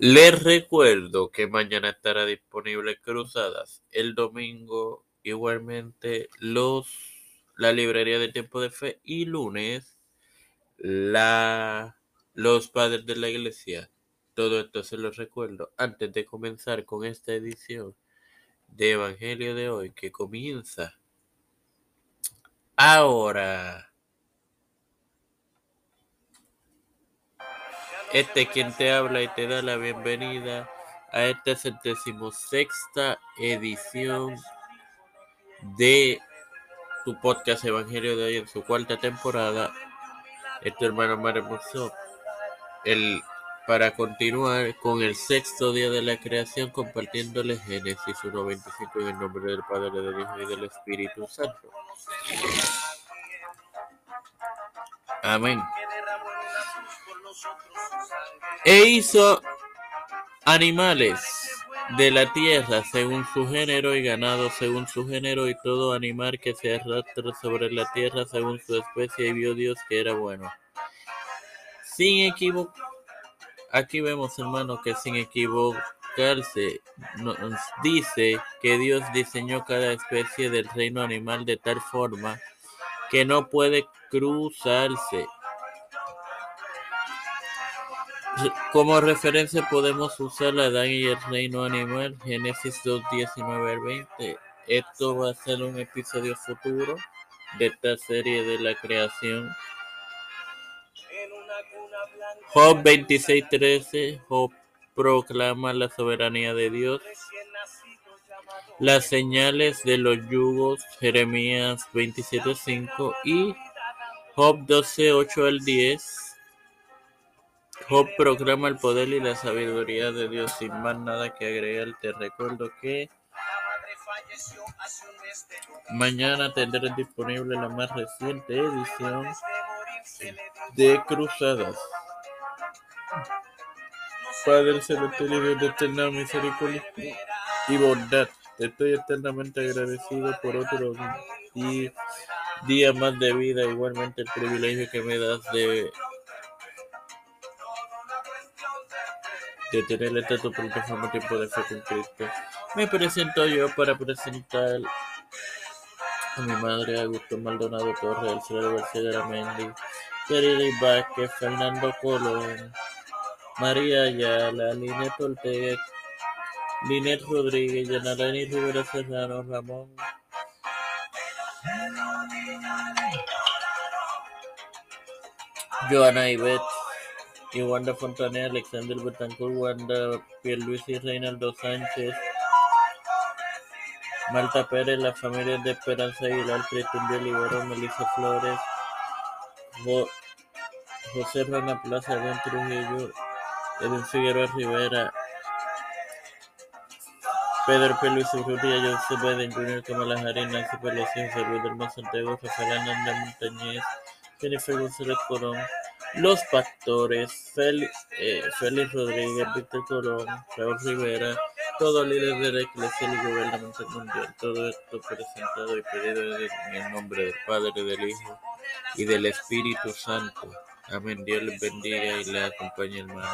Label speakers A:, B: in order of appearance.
A: Les recuerdo que mañana estará disponible Cruzadas, el domingo igualmente los la librería de Tiempo de Fe y lunes la los padres de la iglesia. Todo esto se los recuerdo antes de comenzar con esta edición de Evangelio de hoy que comienza ahora. Este es quien te habla y te da la bienvenida a esta sexta edición de tu podcast Evangelio de hoy en su cuarta temporada. Este hermano Mario el para continuar con el sexto día de la creación, compartiéndole Génesis 1.25 en el nombre del Padre, del Hijo y del Espíritu Santo. Amén. E hizo animales de la tierra según su género y ganado según su género y todo animal que se arrastra sobre la tierra según su especie y vio Dios que era bueno. Sin equivocar aquí vemos, hermano, que sin equivocarse, nos dice que Dios diseñó cada especie del reino animal de tal forma que no puede cruzarse. Como referencia podemos usar la Adán y el reino animal, Génesis 2, 19 al 20. Esto va a ser un episodio futuro de esta serie de la creación. Job 26:13, Job proclama la soberanía de Dios. Las señales de los yugos, Jeremías 27:5 y Job 12:8 al 10. Job proclama el poder y la sabiduría de Dios. Sin más nada que agregar, te recuerdo que mañana tendré disponible la más reciente edición de Cruzadas. Padre celestial Dios de eterna misericordia y bondad, te estoy eternamente agradecido por otro día más de vida, igualmente el privilegio que me das de, de tener este tu plataforma tiempo de fe con Cristo. Me presento yo para presentar a mi madre Augusto Maldonado Torres, Alfredo García Garamendi, Terry Vázquez, Fernando Colón, María Ayala, Linet Ortega, Linet Rodríguez, Yanalani Rivera Serrano, Ramón Joana Ibet, y Wanda Fontanea, Alexander Betancourt, Wanda Pierluisi, Reinaldo Sánchez, Marta Pérez, la familia de Esperanza Aguilar, Cristian de Olivero, Melissa Flores, Jo- José Rana Plaza, Edwin Trujillo, Edwin Figueroa Rivera, Pedro P. Luis Urrutia, Joseph Biden Jr., Kamala Harris, Nancy Pelosi, José Luis del Santiago, Rafael Montañez, Jennifer González Colón, Los Pastores, Félix, eh, Félix Rodríguez, Víctor Colón, Raúl Rivera, todo líder de la Iglesia y gubernamental mundial, todo esto presentado y pedido en el nombre del Padre, del Hijo y del Espíritu Santo. Amén. Dios les bendiga y les acompañe, hermano.